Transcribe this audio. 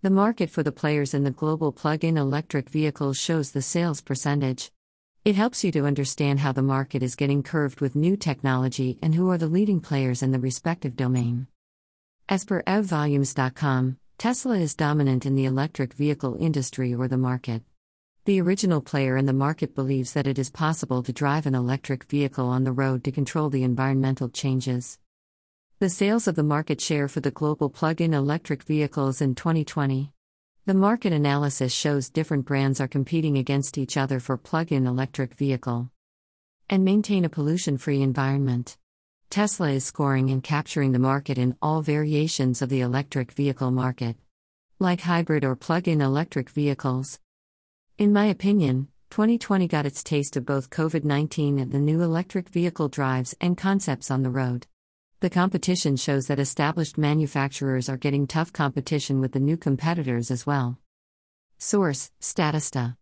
The market for the players in the global plug in electric vehicles shows the sales percentage. It helps you to understand how the market is getting curved with new technology and who are the leading players in the respective domain. As per evvolumes.com, Tesla is dominant in the electric vehicle industry or the market. The original player in the market believes that it is possible to drive an electric vehicle on the road to control the environmental changes. The sales of the market share for the global plug in electric vehicles in 2020. The market analysis shows different brands are competing against each other for plug in electric vehicle and maintain a pollution free environment. Tesla is scoring and capturing the market in all variations of the electric vehicle market, like hybrid or plug in electric vehicles. In my opinion, 2020 got its taste of both COVID 19 and the new electric vehicle drives and concepts on the road. The competition shows that established manufacturers are getting tough competition with the new competitors as well. Source Statista